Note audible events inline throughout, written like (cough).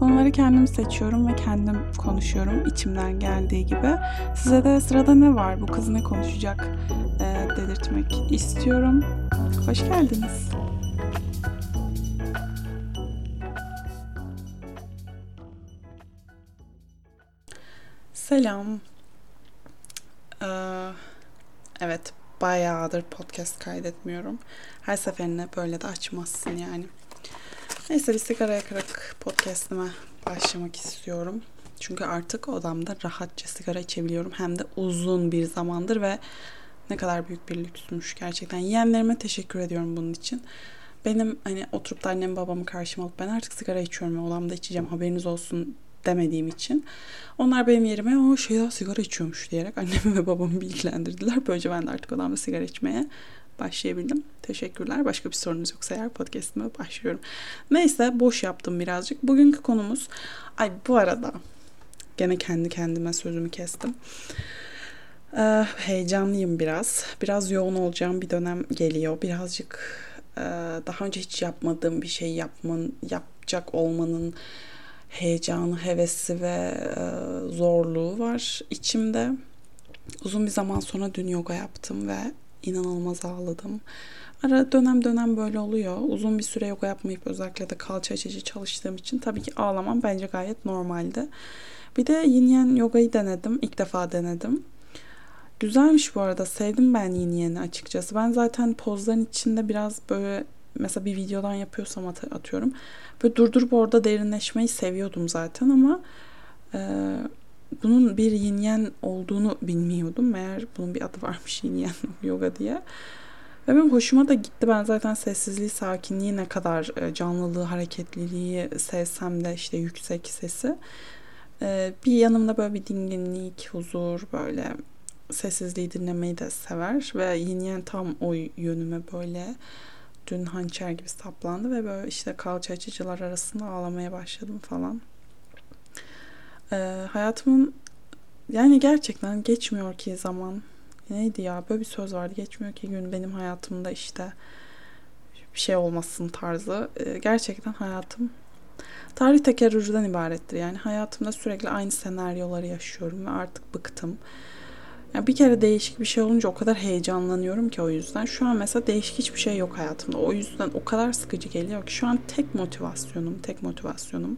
Konuları kendim seçiyorum ve kendim konuşuyorum içimden geldiği gibi. Size de sırada ne var, bu kız ne konuşacak e, dedirtmek istiyorum. Hoş geldiniz. Selam. Ee, evet, bayağıdır podcast kaydetmiyorum. Her seferinde böyle de açmazsın yani. Neyse bir sigara yakarak podcastime başlamak istiyorum. Çünkü artık odamda rahatça sigara içebiliyorum. Hem de uzun bir zamandır ve ne kadar büyük bir lüksmüş gerçekten. Yeğenlerime teşekkür ediyorum bunun için. Benim hani oturup da annem babamı karşıma alıp ben artık sigara içiyorum ve odamda içeceğim haberiniz olsun demediğim için. Onlar benim yerime o şey daha sigara içiyormuş diyerek annemi ve babamı bilgilendirdiler. Böylece ben de artık odamda sigara içmeye başlayabildim. Teşekkürler. Başka bir sorunuz yoksa eğer podcastime başlıyorum. Neyse boş yaptım birazcık. Bugünkü konumuz ay bu arada gene kendi kendime sözümü kestim. Ee, heyecanlıyım biraz. Biraz yoğun olacağım bir dönem geliyor. Birazcık e, daha önce hiç yapmadığım bir şey yapman, yapacak olmanın heyecanı, hevesi ve e, zorluğu var içimde. Uzun bir zaman sonra dün yoga yaptım ve inanılmaz ağladım. Ara dönem dönem böyle oluyor. Uzun bir süre yoga yapmayıp özellikle de kalça açıcı çalıştığım için tabii ki ağlamam bence gayet normaldi. Bir de yin yang yogayı denedim. İlk defa denedim. Güzelmiş bu arada. Sevdim ben yin yeni açıkçası. Ben zaten pozların içinde biraz böyle mesela bir videodan yapıyorsam at- atıyorum. Böyle durdurup orada derinleşmeyi seviyordum zaten ama e, bunun bir yin yang olduğunu bilmiyordum. Meğer bunun bir adı varmış yin yang (laughs) yoga diye. Ve benim hoşuma da gitti. Ben zaten sessizliği, sakinliği ne kadar e, canlılığı, hareketliliği sevsem de işte yüksek sesi. E, bir yanımda böyle bir dinginlik, huzur, böyle sessizliği dinlemeyi de sever. Ve yin yang tam o yönüme böyle dün hançer gibi saplandı ve böyle işte kalça açıcılar arasında ağlamaya başladım falan. Ee, hayatımın yani gerçekten geçmiyor ki zaman. Neydi ya böyle bir söz vardı geçmiyor ki gün benim hayatımda işte bir şey olmasın tarzı. Ee, gerçekten hayatım tarih tekerrürden ibarettir. Yani hayatımda sürekli aynı senaryoları yaşıyorum ve artık bıktım. Yani bir kere değişik bir şey olunca o kadar heyecanlanıyorum ki o yüzden. Şu an mesela değişik hiçbir şey yok hayatımda. O yüzden o kadar sıkıcı geliyor ki şu an tek motivasyonum, tek motivasyonum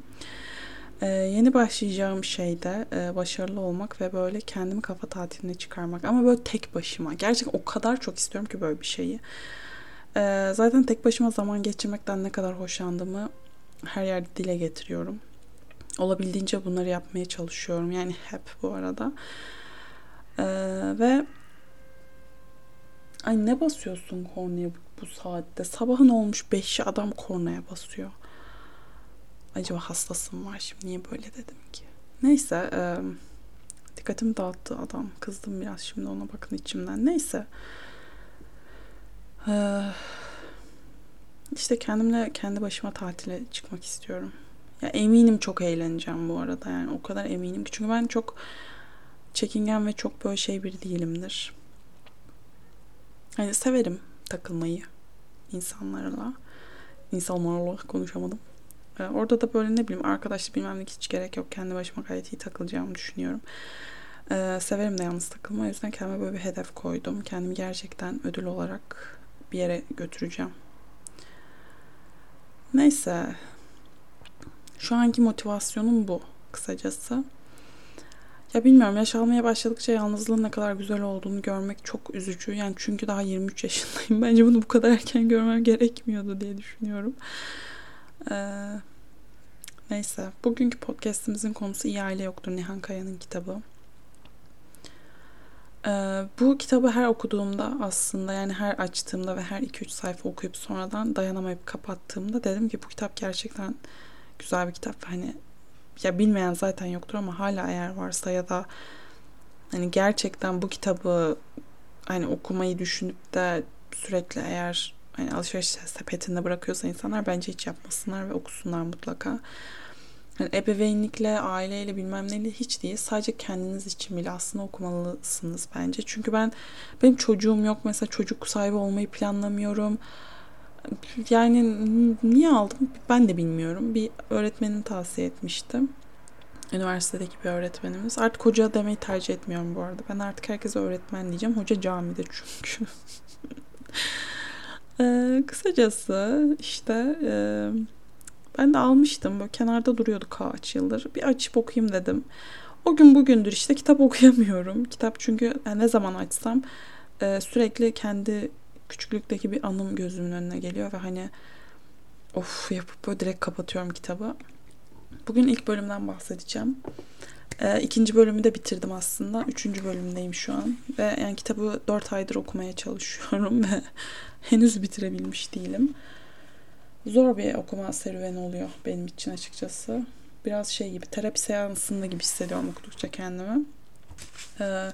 ee, yeni başlayacağım şeyde e, başarılı olmak ve böyle kendimi kafa tatiline çıkarmak. Ama böyle tek başıma. Gerçekten o kadar çok istiyorum ki böyle bir şeyi. Ee, zaten tek başıma zaman geçirmekten ne kadar hoşlandığımı her yerde dile getiriyorum. Olabildiğince bunları yapmaya çalışıyorum. Yani hep bu arada. Ee, ve ay ne basıyorsun kornaya bu, saatte? Sabahın olmuş 5'i adam kornaya basıyor. Acaba hastasım var şimdi niye böyle dedim ki? Neyse e, dikkatimi dağıttı adam. Kızdım biraz şimdi ona bakın içimden. Neyse. E, işte kendimle kendi başıma tatile çıkmak istiyorum. Ya eminim çok eğleneceğim bu arada yani o kadar eminim ki çünkü ben çok çekingen ve çok böyle şey bir değilimdir. Hani severim takılmayı insanlarla. İnsanlarla konuşamadım. Ee, orada da böyle ne bileyim arkadaşlık bilmem ne hiç gerek yok. Kendi başıma gayet iyi takılacağımı düşünüyorum. Ee, severim de yalnız takılma. O yüzden kendime böyle bir hedef koydum. Kendimi gerçekten ödül olarak bir yere götüreceğim. Neyse. Şu anki motivasyonum bu kısacası. Ya bilmiyorum yaş almaya başladıkça yalnızlığın ne kadar güzel olduğunu görmek çok üzücü. Yani çünkü daha 23 yaşındayım. (laughs) Bence bunu bu kadar erken görmem gerekmiyordu diye düşünüyorum. Ee, neyse. Bugünkü podcastimizin konusu İyi Aile Yoktur Nihan Kaya'nın kitabı. Ee, bu kitabı her okuduğumda aslında yani her açtığımda ve her 2-3 sayfa okuyup sonradan dayanamayıp kapattığımda dedim ki bu kitap gerçekten güzel bir kitap. Hani ya bilmeyen zaten yoktur ama hala eğer varsa ya da hani gerçekten bu kitabı hani okumayı düşünüp de sürekli eğer hani alışveriş sepetinde bırakıyorsa insanlar bence hiç yapmasınlar ve okusunlar mutlaka. Yani ebeveynlikle, aileyle bilmem neyle hiç değil. Sadece kendiniz için bile aslında okumalısınız bence. Çünkü ben benim çocuğum yok. Mesela çocuk sahibi olmayı planlamıyorum. Yani niye aldım ben de bilmiyorum. Bir öğretmenim tavsiye etmiştim. Üniversitedeki bir öğretmenimiz. Artık hoca demeyi tercih etmiyorum bu arada. Ben artık herkese öğretmen diyeceğim. Hoca camide çünkü. (laughs) ee, kısacası işte e, ben de almıştım. Böyle kenarda duruyordu kaç yıldır. Bir açıp okuyayım dedim. O gün bugündür işte kitap (laughs) okuyamıyorum. Kitap çünkü yani ne zaman açsam e, sürekli kendi küçüklükteki bir anım gözümün önüne geliyor ve hani of yapıp böyle direkt kapatıyorum kitabı. Bugün ilk bölümden bahsedeceğim. E, ikinci bölümü de bitirdim aslında. Üçüncü bölümdeyim şu an. Ve yani kitabı dört aydır okumaya çalışıyorum (laughs) ve henüz bitirebilmiş değilim. Zor bir okuma serüveni oluyor benim için açıkçası. Biraz şey gibi terapi seansında gibi hissediyorum okudukça kendimi. Ee,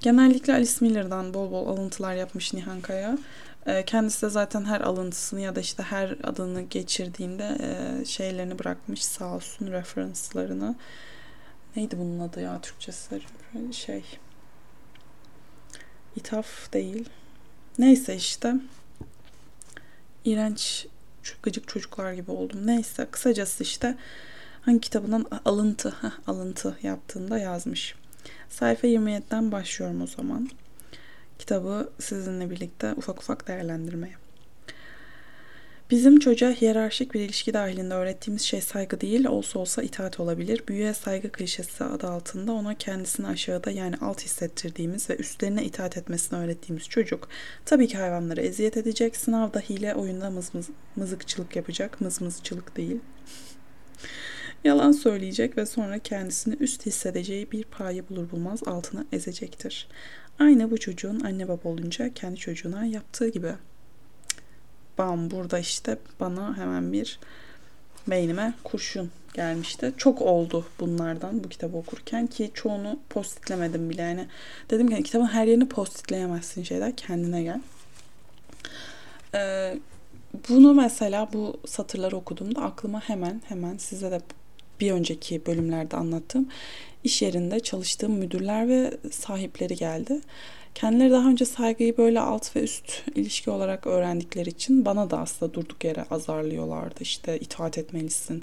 genellikle Alice Miller'dan bol bol alıntılar yapmış Nihan Kaya. Ee, kendisi de zaten her alıntısını ya da işte her adını geçirdiğinde e, şeylerini bırakmış sağ olsun referanslarını. Neydi bunun adı ya Türkçesi? Şey. İthaf değil. Neyse işte. İğrenç gıcık çocuklar gibi oldum. Neyse kısacası işte hangi kitabından alıntı heh, alıntı yaptığında yazmış. Sayfa 27'den başlıyorum o zaman. Kitabı sizinle birlikte ufak ufak değerlendirmeye. Bizim çocuğa hiyerarşik bir ilişki dahilinde öğrettiğimiz şey saygı değil, olsa olsa itaat olabilir. Büyüye saygı klişesi adı altında ona kendisini aşağıda yani alt hissettirdiğimiz ve üstlerine itaat etmesini öğrettiğimiz çocuk tabii ki hayvanları eziyet edecek, sınavda hile, oyunda mız mız, mızıkçılık yapacak, mızmızçılık değil. (laughs) Yalan söyleyecek ve sonra kendisini üst hissedeceği bir payı bulur bulmaz altına ezecektir. Aynı bu çocuğun anne baba olunca kendi çocuğuna yaptığı gibi. Bam burada işte bana hemen bir beynime kurşun gelmişti. Çok oldu bunlardan bu kitabı okurken ki çoğunu postitlemedim bile. Yani dedim ki kitabın her yerini postitleyemezsin şeyler kendine gel. Ee, bunu mesela bu satırları okuduğumda aklıma hemen hemen size de bir önceki bölümlerde anlattığım iş yerinde çalıştığım müdürler ve sahipleri geldi. Kendileri daha önce saygıyı böyle alt ve üst ilişki olarak öğrendikleri için bana da aslında durduk yere azarlıyorlardı. İşte itaat etmelisin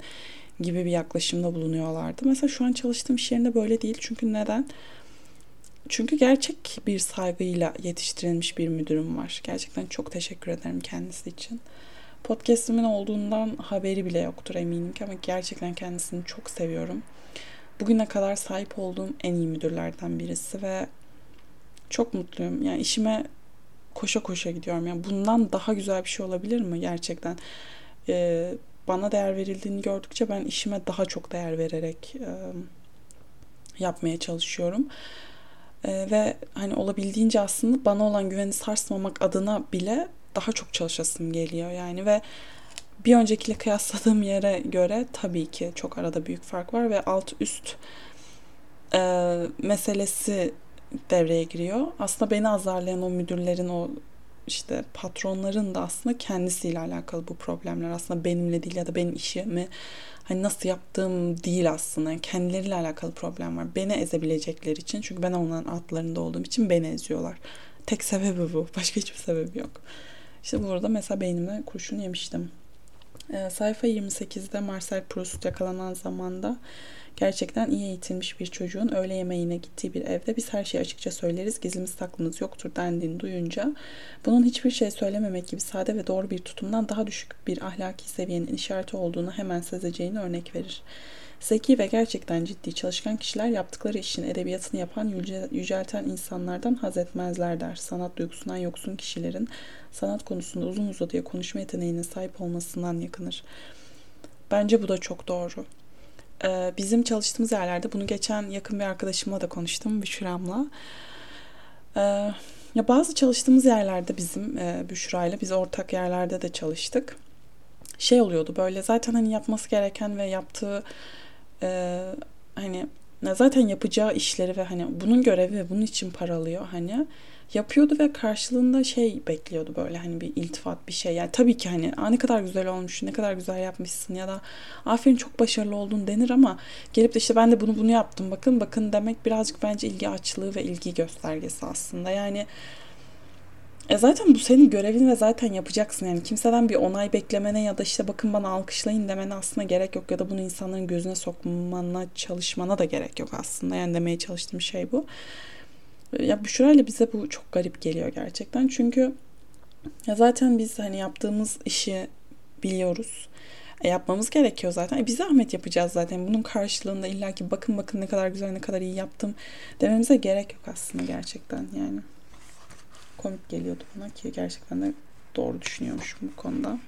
gibi bir yaklaşımda bulunuyorlardı. Mesela şu an çalıştığım iş yerinde böyle değil. Çünkü neden? Çünkü gerçek bir saygıyla yetiştirilmiş bir müdürüm var. Gerçekten çok teşekkür ederim kendisi için. Podcast'imin olduğundan haberi bile yoktur eminim ki ama gerçekten kendisini çok seviyorum. Bugüne kadar sahip olduğum en iyi müdürlerden birisi ve çok mutluyum. Yani işime koşa koşa gidiyorum. Yani bundan daha güzel bir şey olabilir mi gerçekten? Ee, bana değer verildiğini gördükçe ben işime daha çok değer vererek e, yapmaya çalışıyorum. E, ve hani olabildiğince aslında bana olan güveni sarsmamak adına bile daha çok çalışasım geliyor yani ve bir öncekiyle kıyasladığım yere göre tabii ki çok arada büyük fark var ve alt üst e, meselesi devreye giriyor. Aslında beni azarlayan o müdürlerin o işte patronların da aslında kendisiyle alakalı bu problemler. Aslında benimle değil ya da benim işimi hani nasıl yaptığım değil aslında. Yani kendileriyle alakalı problem var. Beni ezebilecekleri için. Çünkü ben onların altlarında olduğum için beni eziyorlar. Tek sebebi bu. (laughs) Başka hiçbir sebebi yok. İşte burada mesela beynime kurşun yemiştim. E, sayfa 28'de Marcel Proust yakalanan zamanda gerçekten iyi eğitilmiş bir çocuğun öğle yemeğine gittiği bir evde biz her şeyi açıkça söyleriz, gizlimiz saklımız yoktur dendiğini duyunca bunun hiçbir şey söylememek gibi sade ve doğru bir tutumdan daha düşük bir ahlaki seviyenin işareti olduğunu hemen sezeceğini örnek verir. Zeki ve gerçekten ciddi çalışkan kişiler yaptıkları işin edebiyatını yapan, yüce, yücelten insanlardan haz etmezler der. Sanat duygusundan yoksun kişilerin sanat konusunda uzun uzadıya konuşma yeteneğine sahip olmasından yakınır. Bence bu da çok doğru. Ee, bizim çalıştığımız yerlerde bunu geçen yakın bir arkadaşımla da konuştum Büşra'mla. Ee, ya bazı çalıştığımız yerlerde bizim e, Büşra'yla biz ortak yerlerde de çalıştık. Şey oluyordu böyle zaten hani yapması gereken ve yaptığı e, hani zaten yapacağı işleri ve hani bunun görevi ve bunun için para alıyor hani yapıyordu ve karşılığında şey bekliyordu böyle hani bir iltifat bir şey. Yani tabii ki hani ne kadar güzel olmuş, ne kadar güzel yapmışsın ya da aferin çok başarılı oldun denir ama gelip de işte ben de bunu bunu yaptım bakın bakın demek birazcık bence ilgi açlığı ve ilgi göstergesi aslında. Yani E zaten bu senin görevin ve zaten yapacaksın yani kimseden bir onay beklemene ya da işte bakın bana alkışlayın demene aslında gerek yok ya da bunu insanların gözüne sokmana çalışmana da gerek yok aslında yani demeye çalıştığım şey bu. Ya Büşra bize bu çok garip geliyor gerçekten çünkü ya zaten biz hani yaptığımız işi biliyoruz. E, yapmamız gerekiyor zaten. E, biz zahmet yapacağız zaten. Bunun karşılığında illaki bakın bakın ne kadar güzel ne kadar iyi yaptım dememize gerek yok aslında gerçekten yani komik geliyordu bana ki gerçekten de doğru düşünüyormuşum bu konuda.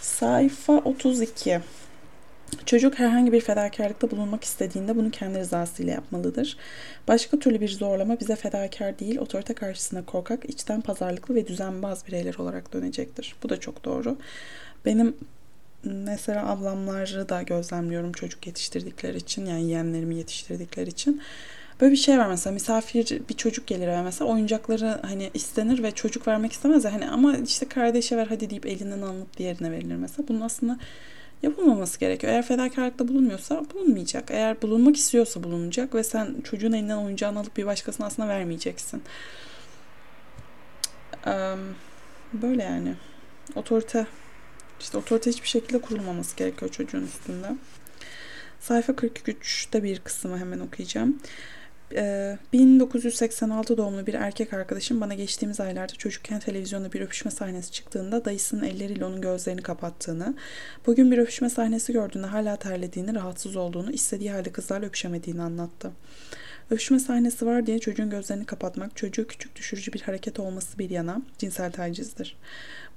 Sayfa 32. Çocuk herhangi bir fedakarlıkta bulunmak istediğinde bunu kendi rızasıyla yapmalıdır. Başka türlü bir zorlama bize fedakar değil, otorite karşısında korkak, içten pazarlıklı ve düzenbaz bireyler olarak dönecektir. Bu da çok doğru. Benim mesela ablamları da gözlemliyorum çocuk yetiştirdikleri için yani yeğenlerimi yetiştirdikleri için. Böyle bir şey var mesela misafir bir çocuk gelir ve mesela oyuncakları hani istenir ve çocuk vermek istemez ya hani ama işte kardeşe ver hadi deyip elinden alıp diğerine verilir mesela. Bunun aslında yapılmaması gerekiyor. Eğer fedakarlıkta bulunmuyorsa bulunmayacak. Eğer bulunmak istiyorsa bulunacak ve sen çocuğun elinden oyuncağını alıp bir başkasına aslında vermeyeceksin. Böyle yani. Otorite işte otorite hiçbir şekilde kurulmaması gerekiyor çocuğun üstünde. Sayfa 43'te bir kısmı hemen okuyacağım. 1986 ee, doğumlu bir erkek arkadaşım bana geçtiğimiz aylarda çocukken televizyonda bir öpüşme sahnesi çıktığında dayısının elleriyle onun gözlerini kapattığını, bugün bir öpüşme sahnesi gördüğünde hala terlediğini, rahatsız olduğunu, istediği halde kızlarla öpüşemediğini anlattı. Öpüşme sahnesi var diye çocuğun gözlerini kapatmak, çocuğu küçük düşürücü bir hareket olması bir yana cinsel tacizdir.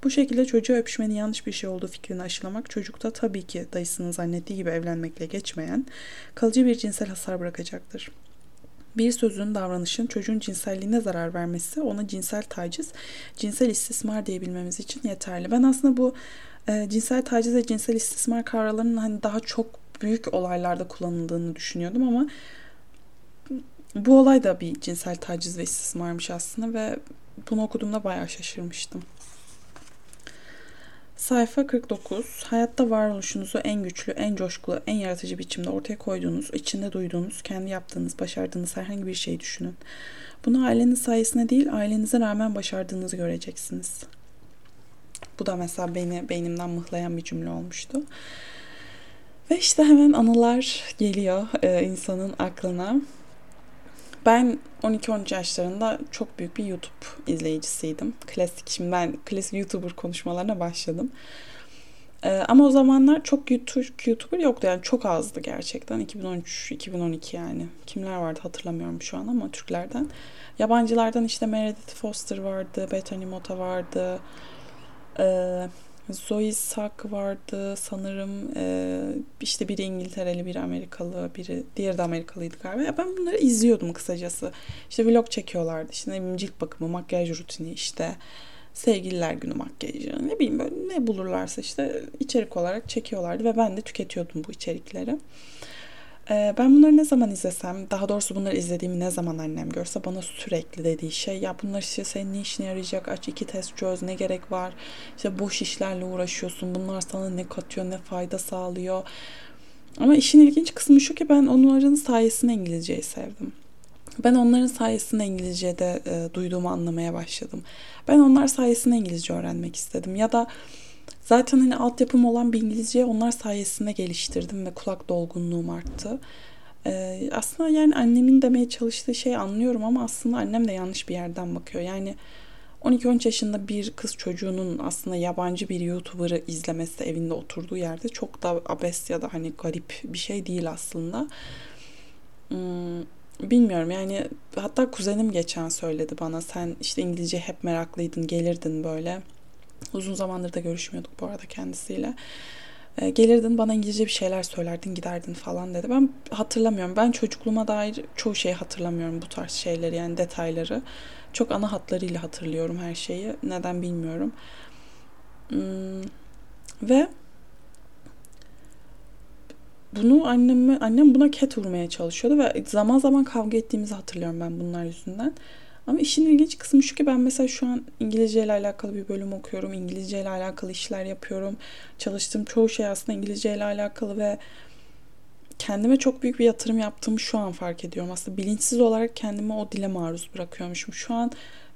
Bu şekilde çocuğa öpüşmenin yanlış bir şey olduğu fikrini aşılamak çocukta tabii ki dayısının zannettiği gibi evlenmekle geçmeyen kalıcı bir cinsel hasar bırakacaktır. Bir sözün, davranışın çocuğun cinselliğine zarar vermesi ona cinsel taciz, cinsel istismar diyebilmemiz için yeterli. Ben aslında bu e, cinsel taciz ve cinsel istismar kavramlarının hani daha çok büyük olaylarda kullanıldığını düşünüyordum ama bu olay da bir cinsel taciz ve istismarmış aslında ve bunu okuduğumda bayağı şaşırmıştım. Sayfa 49. Hayatta varoluşunuzu en güçlü, en coşkulu, en yaratıcı biçimde ortaya koyduğunuz, içinde duyduğunuz, kendi yaptığınız, başardığınız herhangi bir şeyi düşünün. Bunu aileniz sayesinde değil, ailenize rağmen başardığınızı göreceksiniz. Bu da mesela beni beynimden mıhlayan bir cümle olmuştu. Ve işte hemen anılar geliyor e, insanın aklına. Ben 12-13 yaşlarında çok büyük bir YouTube izleyicisiydim. Klasik, şimdi ben klasik YouTuber konuşmalarına başladım. Ee, ama o zamanlar çok YouTube, YouTuber yoktu yani çok azdı gerçekten. 2013-2012 yani. Kimler vardı hatırlamıyorum şu an ama Türklerden. Yabancılardan işte Meredith Foster vardı, Bethany Mota vardı. Ee, Zoe Sack vardı sanırım e, işte biri İngiltereli biri Amerikalı biri diğeri de Amerikalıydı galiba. Ben bunları izliyordum kısacası. İşte vlog çekiyorlardı işte ne bileyim cilt bakımı makyaj rutini işte sevgililer günü makyajı ne bileyim böyle ne bulurlarsa işte içerik olarak çekiyorlardı ve ben de tüketiyordum bu içerikleri. Ee, ben bunları ne zaman izlesem, daha doğrusu bunları izlediğimi ne zaman annem görse bana sürekli dediği şey ya bunlar işte senin ne işine yarayacak, aç iki test çöz, ne gerek var, işte boş işlerle uğraşıyorsun, bunlar sana ne katıyor, ne fayda sağlıyor. Ama işin ilginç kısmı şu ki ben onların sayesinde İngilizceyi sevdim. Ben onların sayesinde İngilizce'de e, duyduğumu anlamaya başladım. Ben onlar sayesinde İngilizce öğrenmek istedim. Ya da Zaten hani altyapım olan bir İngilizce onlar sayesinde geliştirdim ve kulak dolgunluğum arttı. Ee, aslında yani annemin demeye çalıştığı şeyi anlıyorum ama aslında annem de yanlış bir yerden bakıyor. Yani 12-13 yaşında bir kız çocuğunun aslında yabancı bir YouTuber'ı izlemesi evinde oturduğu yerde çok da abes ya da hani garip bir şey değil aslında. Hmm, bilmiyorum yani hatta kuzenim geçen söyledi bana sen işte İngilizce hep meraklıydın gelirdin böyle Uzun zamandır da görüşmüyorduk bu arada kendisiyle. E, gelirdin bana İngilizce bir şeyler söylerdin giderdin falan dedi. Ben hatırlamıyorum. Ben çocukluğuma dair çoğu şeyi hatırlamıyorum bu tarz şeyleri yani detayları. Çok ana hatlarıyla hatırlıyorum her şeyi. Neden bilmiyorum. Hmm, ve bunu annemi, annem buna ket vurmaya çalışıyordu ve zaman zaman kavga ettiğimizi hatırlıyorum ben bunlar yüzünden. Ama işin ilginç kısmı şu ki ben mesela şu an İngilizce ile alakalı bir bölüm okuyorum. İngilizce ile alakalı işler yapıyorum. Çalıştığım çoğu şey aslında İngilizce ile alakalı ve kendime çok büyük bir yatırım yaptığımı şu an fark ediyorum. Aslında bilinçsiz olarak kendimi o dile maruz bırakıyormuşum. Şu an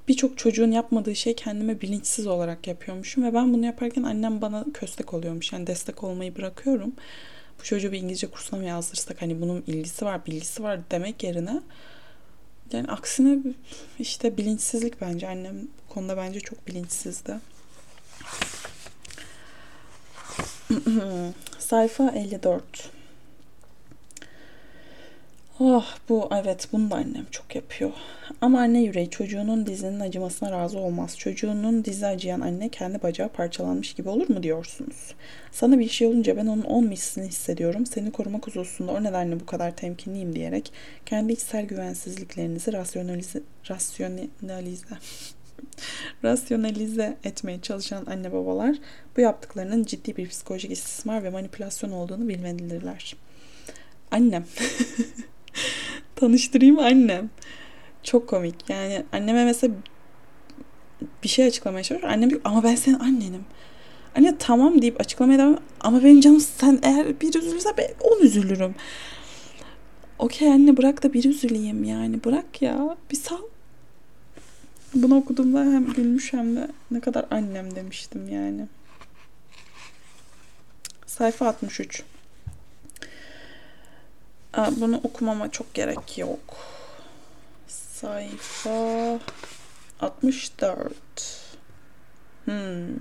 birçok çocuğun yapmadığı şey kendime bilinçsiz olarak yapıyormuşum ve ben bunu yaparken annem bana köstek oluyormuş. Yani destek olmayı bırakıyorum. Bu çocuğu bir İngilizce kursuna mı yazdırsak hani bunun ilgisi var, bilgisi var demek yerine yani aksine işte bilinçsizlik bence. Annem bu konuda bence çok bilinçsizdi. (clears throat) Sayfa 54. Oh bu evet bunu da annem çok yapıyor. Ama anne yüreği çocuğunun dizinin acımasına razı olmaz. Çocuğunun dizi acıyan anne kendi bacağı parçalanmış gibi olur mu diyorsunuz? Sana bir şey olunca ben onun on hissediyorum. Seni korumak hususunda o nedenle bu kadar temkinliyim diyerek kendi içsel güvensizliklerinizi rasyonalize, rasyonalize (laughs) rasyonalize etmeye çalışan anne babalar bu yaptıklarının ciddi bir psikolojik istismar ve manipülasyon olduğunu bilmelidirler. Annem. (laughs) Tanıştırayım annem. Çok komik. Yani anneme mesela bir şey açıklamaya çalışıyor. Annem diyor ama ben senin annenim. Anne tamam deyip açıklamaya devam ama benim canım sen eğer bir üzülürse ben on üzülürüm. Okey anne bırak da bir üzüleyim yani bırak ya bir sal. Bunu okuduğumda hem gülmüş hem de ne kadar annem demiştim yani. Sayfa 63. Bunu okumama çok gerek yok. Sayfa 64. Hmm.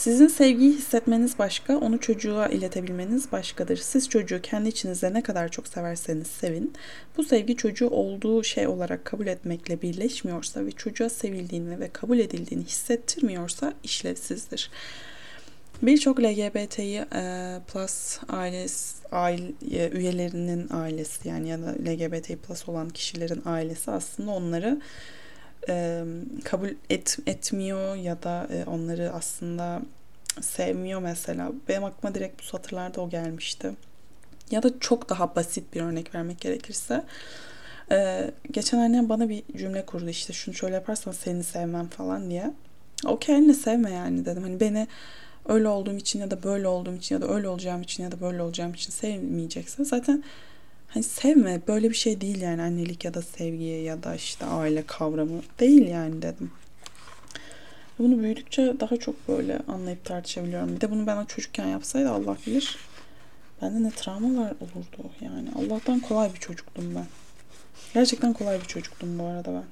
Sizin sevgiyi hissetmeniz başka, onu çocuğa iletebilmeniz başkadır. Siz çocuğu kendi içinizde ne kadar çok severseniz sevin. Bu sevgi çocuğu olduğu şey olarak kabul etmekle birleşmiyorsa ve çocuğa sevildiğini ve kabul edildiğini hissettirmiyorsa işlevsizdir. Birçok LGBT'yi e, plus ailesi, aile, üyelerinin ailesi yani ya da LGBT plus olan kişilerin ailesi aslında onları e, kabul et, etmiyor ya da e, onları aslında sevmiyor mesela. Benim aklıma direkt bu satırlarda o gelmişti. Ya da çok daha basit bir örnek vermek gerekirse. Ee, geçen annem bana bir cümle kurdu işte şunu şöyle yaparsan seni sevmem falan diye. Okey anne sevme yani dedim. Hani beni öyle olduğum için ya da böyle olduğum için ya da öyle olacağım için ya da böyle olacağım için sevmeyeceksin. Zaten hani sevme böyle bir şey değil yani annelik ya da sevgiye ya da işte aile kavramı değil yani dedim. Bunu büyüdükçe daha çok böyle anlayıp tartışabiliyorum. Bir de bunu ben o çocukken yapsaydı Allah bilir. Bende ne travmalar olurdu yani. Allah'tan kolay bir çocuktum ben. Gerçekten kolay bir çocuktum bu arada ben.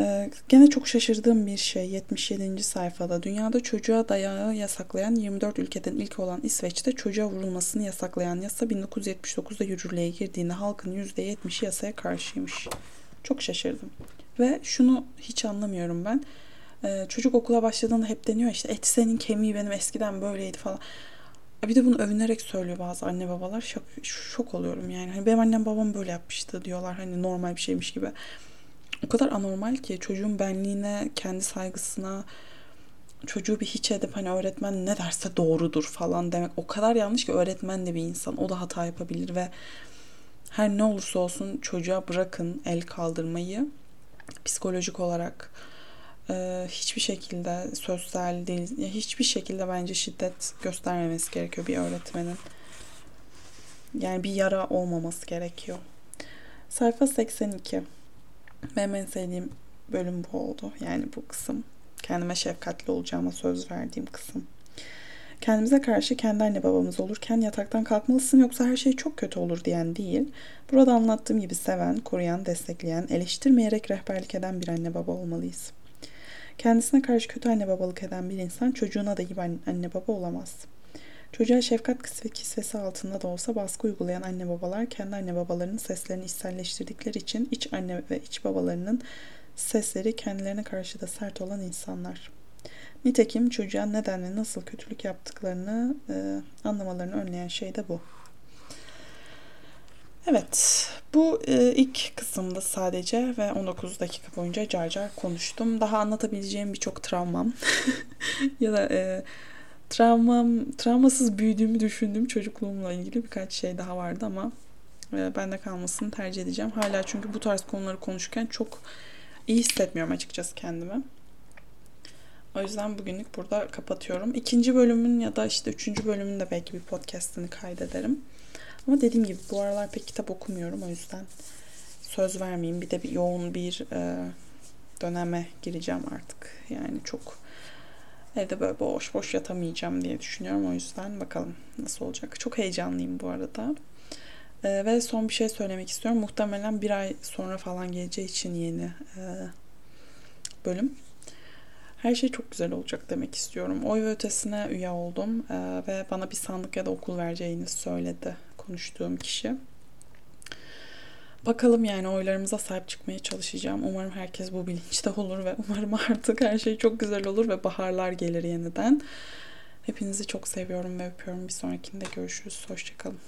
Ee, gene çok şaşırdığım bir şey 77. sayfada dünyada çocuğa dayağı yasaklayan 24 ülkeden ilk olan İsveç'te çocuğa vurulmasını yasaklayan yasa 1979'da yürürlüğe girdiğinde halkın %70'i yasaya karşıymış. Çok şaşırdım. Ve şunu hiç anlamıyorum ben. Ee, çocuk okula başladığında hep deniyor işte et senin kemiği benim eskiden böyleydi falan. Bir de bunu övünerek söylüyor bazı anne babalar. Şok, şok oluyorum yani. Hani benim annem babam böyle yapmıştı diyorlar. Hani normal bir şeymiş gibi o kadar anormal ki çocuğun benliğine, kendi saygısına, çocuğu bir hiç edip hani öğretmen ne derse doğrudur falan demek o kadar yanlış ki öğretmen de bir insan. O da hata yapabilir ve her ne olursa olsun çocuğa bırakın el kaldırmayı psikolojik olarak e, hiçbir şekilde sosyal değil hiçbir şekilde bence şiddet göstermemesi gerekiyor bir öğretmenin. Yani bir yara olmaması gerekiyor. Sayfa 82. Benim en sevdiğim bölüm bu oldu. Yani bu kısım. Kendime şefkatli olacağıma söz verdiğim kısım. Kendimize karşı kendi anne babamız olurken yataktan kalkmalısın yoksa her şey çok kötü olur diyen değil. Burada anlattığım gibi seven, koruyan, destekleyen, eleştirmeyerek rehberlik eden bir anne baba olmalıyız. Kendisine karşı kötü anne babalık eden bir insan çocuğuna da gibi anne baba olamaz. Çocuğa şefkat ve kisvesi altında da olsa baskı uygulayan anne babalar kendi anne babalarının seslerini içselleştirdikleri için iç anne ve iç babalarının sesleri kendilerine karşı da sert olan insanlar. Nitekim çocuğa neden ve nasıl kötülük yaptıklarını e, anlamalarını önleyen şey de bu. Evet, bu e, ilk kısımda sadece ve 19 dakika boyunca car car konuştum. Daha anlatabileceğim birçok travmam (laughs) ya da e, travmam, travmasız büyüdüğümü düşündüğüm çocukluğumla ilgili birkaç şey daha vardı ama e, bende kalmasını tercih edeceğim. Hala çünkü bu tarz konuları konuşurken çok iyi hissetmiyorum açıkçası kendimi. O yüzden bugünlük burada kapatıyorum. İkinci bölümün ya da işte üçüncü bölümün de belki bir podcastını kaydederim. Ama dediğim gibi bu aralar pek kitap okumuyorum o yüzden söz vermeyeyim. Bir de bir yoğun bir e, döneme gireceğim artık. Yani çok evde böyle boş boş yatamayacağım diye düşünüyorum. O yüzden bakalım nasıl olacak. Çok heyecanlıyım bu arada. E, ve son bir şey söylemek istiyorum. Muhtemelen bir ay sonra falan geleceği için yeni e, bölüm. Her şey çok güzel olacak demek istiyorum. Oy ve ötesine üye oldum e, ve bana bir sandık ya da okul vereceğini söyledi konuştuğum kişi. Bakalım yani oylarımıza sahip çıkmaya çalışacağım. Umarım herkes bu bilinçte olur ve umarım artık her şey çok güzel olur ve baharlar gelir yeniden. Hepinizi çok seviyorum ve öpüyorum. Bir sonrakinde görüşürüz. Hoşçakalın.